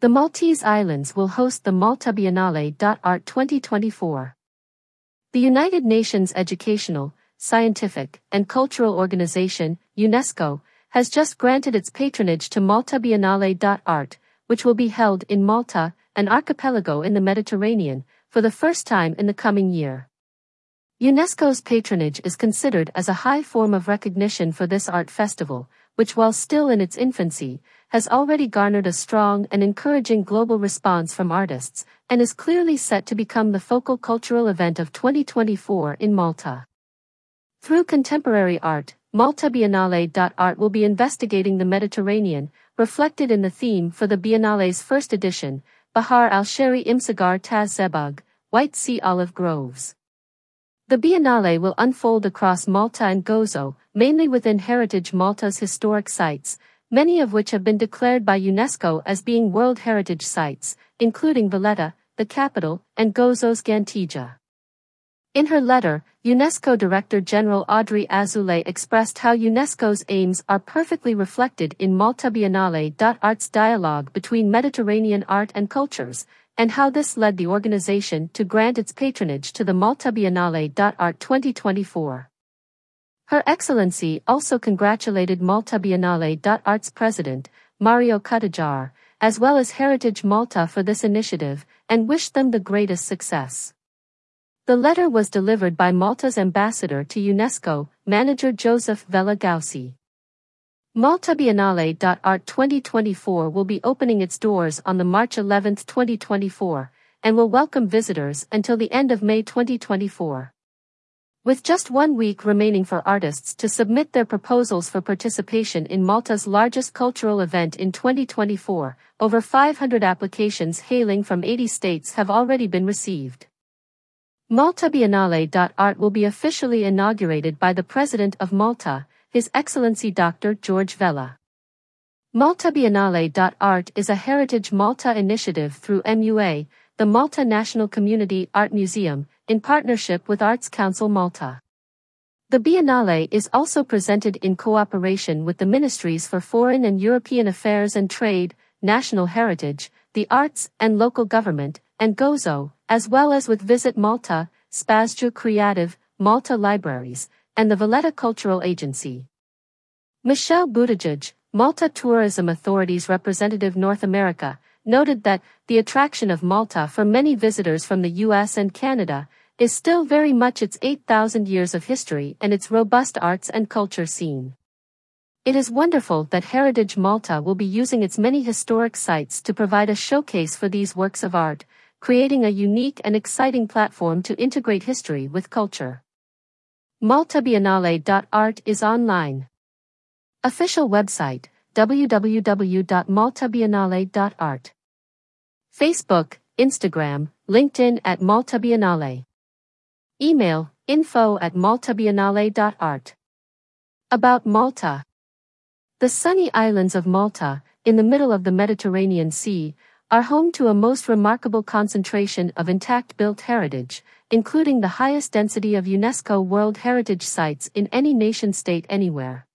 The Maltese Islands will host the Malta Biennale. Art 2024. The United Nations Educational, Scientific, and Cultural Organization, UNESCO, has just granted its patronage to Malta Biennale. Art, which will be held in Malta, an archipelago in the Mediterranean, for the first time in the coming year. UNESCO's patronage is considered as a high form of recognition for this art festival, which while still in its infancy, has already garnered a strong and encouraging global response from artists, and is clearly set to become the focal cultural event of 2024 in Malta. Through contemporary art, Malta Biennale. Art will be investigating the Mediterranean, reflected in the theme for the Biennale's first edition, Bahar al-Sheri Imsagar Taz Zebug, White Sea Olive Groves. The Biennale will unfold across Malta and Gozo, mainly within Heritage Malta's historic sites, many of which have been declared by UNESCO as being World Heritage Sites, including Valletta, the capital, and Gozo's Gantija. In her letter, UNESCO Director General Audrey Azoulay expressed how UNESCO's aims are perfectly reflected in Malta Biennale. Art's dialogue between Mediterranean art and cultures, and how this led the organization to grant its patronage to the Malta Biennale. Art 2024. Her Excellency also congratulated Malta Biennale. Art's president, Mario Cutajar, as well as Heritage Malta for this initiative, and wished them the greatest success. The letter was delivered by Malta's ambassador to UNESCO, manager Joseph Vella Gauci. Malta Biennale. Art 2024 will be opening its doors on the March 11, 2024, and will welcome visitors until the end of May 2024. With just one week remaining for artists to submit their proposals for participation in Malta's largest cultural event in 2024, over 500 applications hailing from 80 states have already been received. Malta Biennale. Art will be officially inaugurated by the President of Malta, His Excellency Dr. George Biennale. Art is a Heritage Malta initiative through MUA, the Malta National Community Art Museum, in partnership with Arts Council Malta. The Biennale is also presented in cooperation with the Ministries for Foreign and European Affairs and Trade, National Heritage, the Arts and Local Government, and Gozo, as well as with Visit Malta, Spazju Kreattiv, Malta Libraries, and the Valletta Cultural Agency. Michelle Buttigieg, Malta Tourism Authority's representative North America, noted that the attraction of Malta for many visitors from the US and Canada is still very much its 8,000 years of history and its robust arts and culture scene. It is wonderful that Heritage Malta will be using its many historic sites to provide a showcase for these works of art, creating a unique and exciting platform to integrate history with culture. Malta Biennale.art is online. Official website www.maltabiennale.art. Facebook, Instagram, LinkedIn at Malta Biennale. Email info at maltabiennale.art. About Malta. The sunny islands of Malta, in the middle of the Mediterranean Sea, are home to a most remarkable concentration of intact built heritage, including the highest density of UNESCO World Heritage Sites in any nation-state anywhere.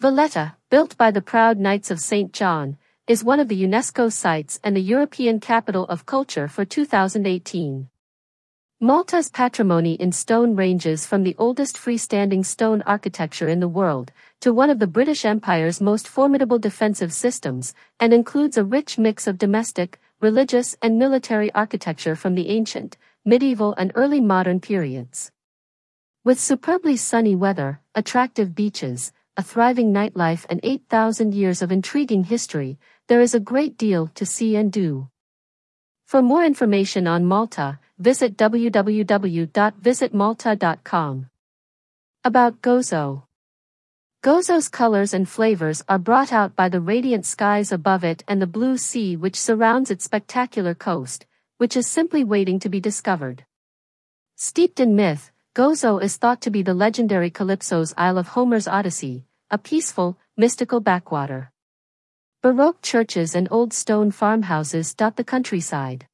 Valletta, built by the proud Knights of St. John, is one of the UNESCO sites and the European Capital of Culture for 2018. Malta's patrimony in stone ranges from the oldest freestanding stone architecture in the world to one of the British Empire's most formidable defensive systems and includes a rich mix of domestic, religious, and military architecture from the ancient, medieval, and early modern periods. With superbly sunny weather, attractive beaches, a thriving nightlife, and 8,000 years of intriguing history, there is a great deal to see and do. For more information on Malta, visit www.visitmalta.com. About Gozo. Gozo's colors and flavors are brought out by the radiant skies above it and the blue sea which surrounds its spectacular coast, which is simply waiting to be discovered. Steeped in myth, Gozo is thought to be the legendary Calypso's Isle of Homer's Odyssey, a peaceful, mystical backwater. Baroque churches and old stone farmhouses dot the countryside.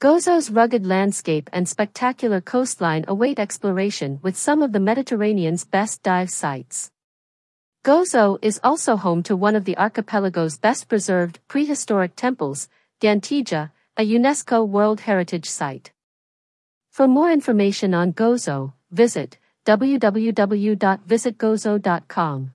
Gozo's rugged landscape and spectacular coastline await exploration with some of the Mediterranean's best dive sites. Gozo is also home to one of the archipelago's best preserved prehistoric temples, Gantija, a UNESCO World Heritage Site. For more information on Gozo, visit www.visitgozo.com.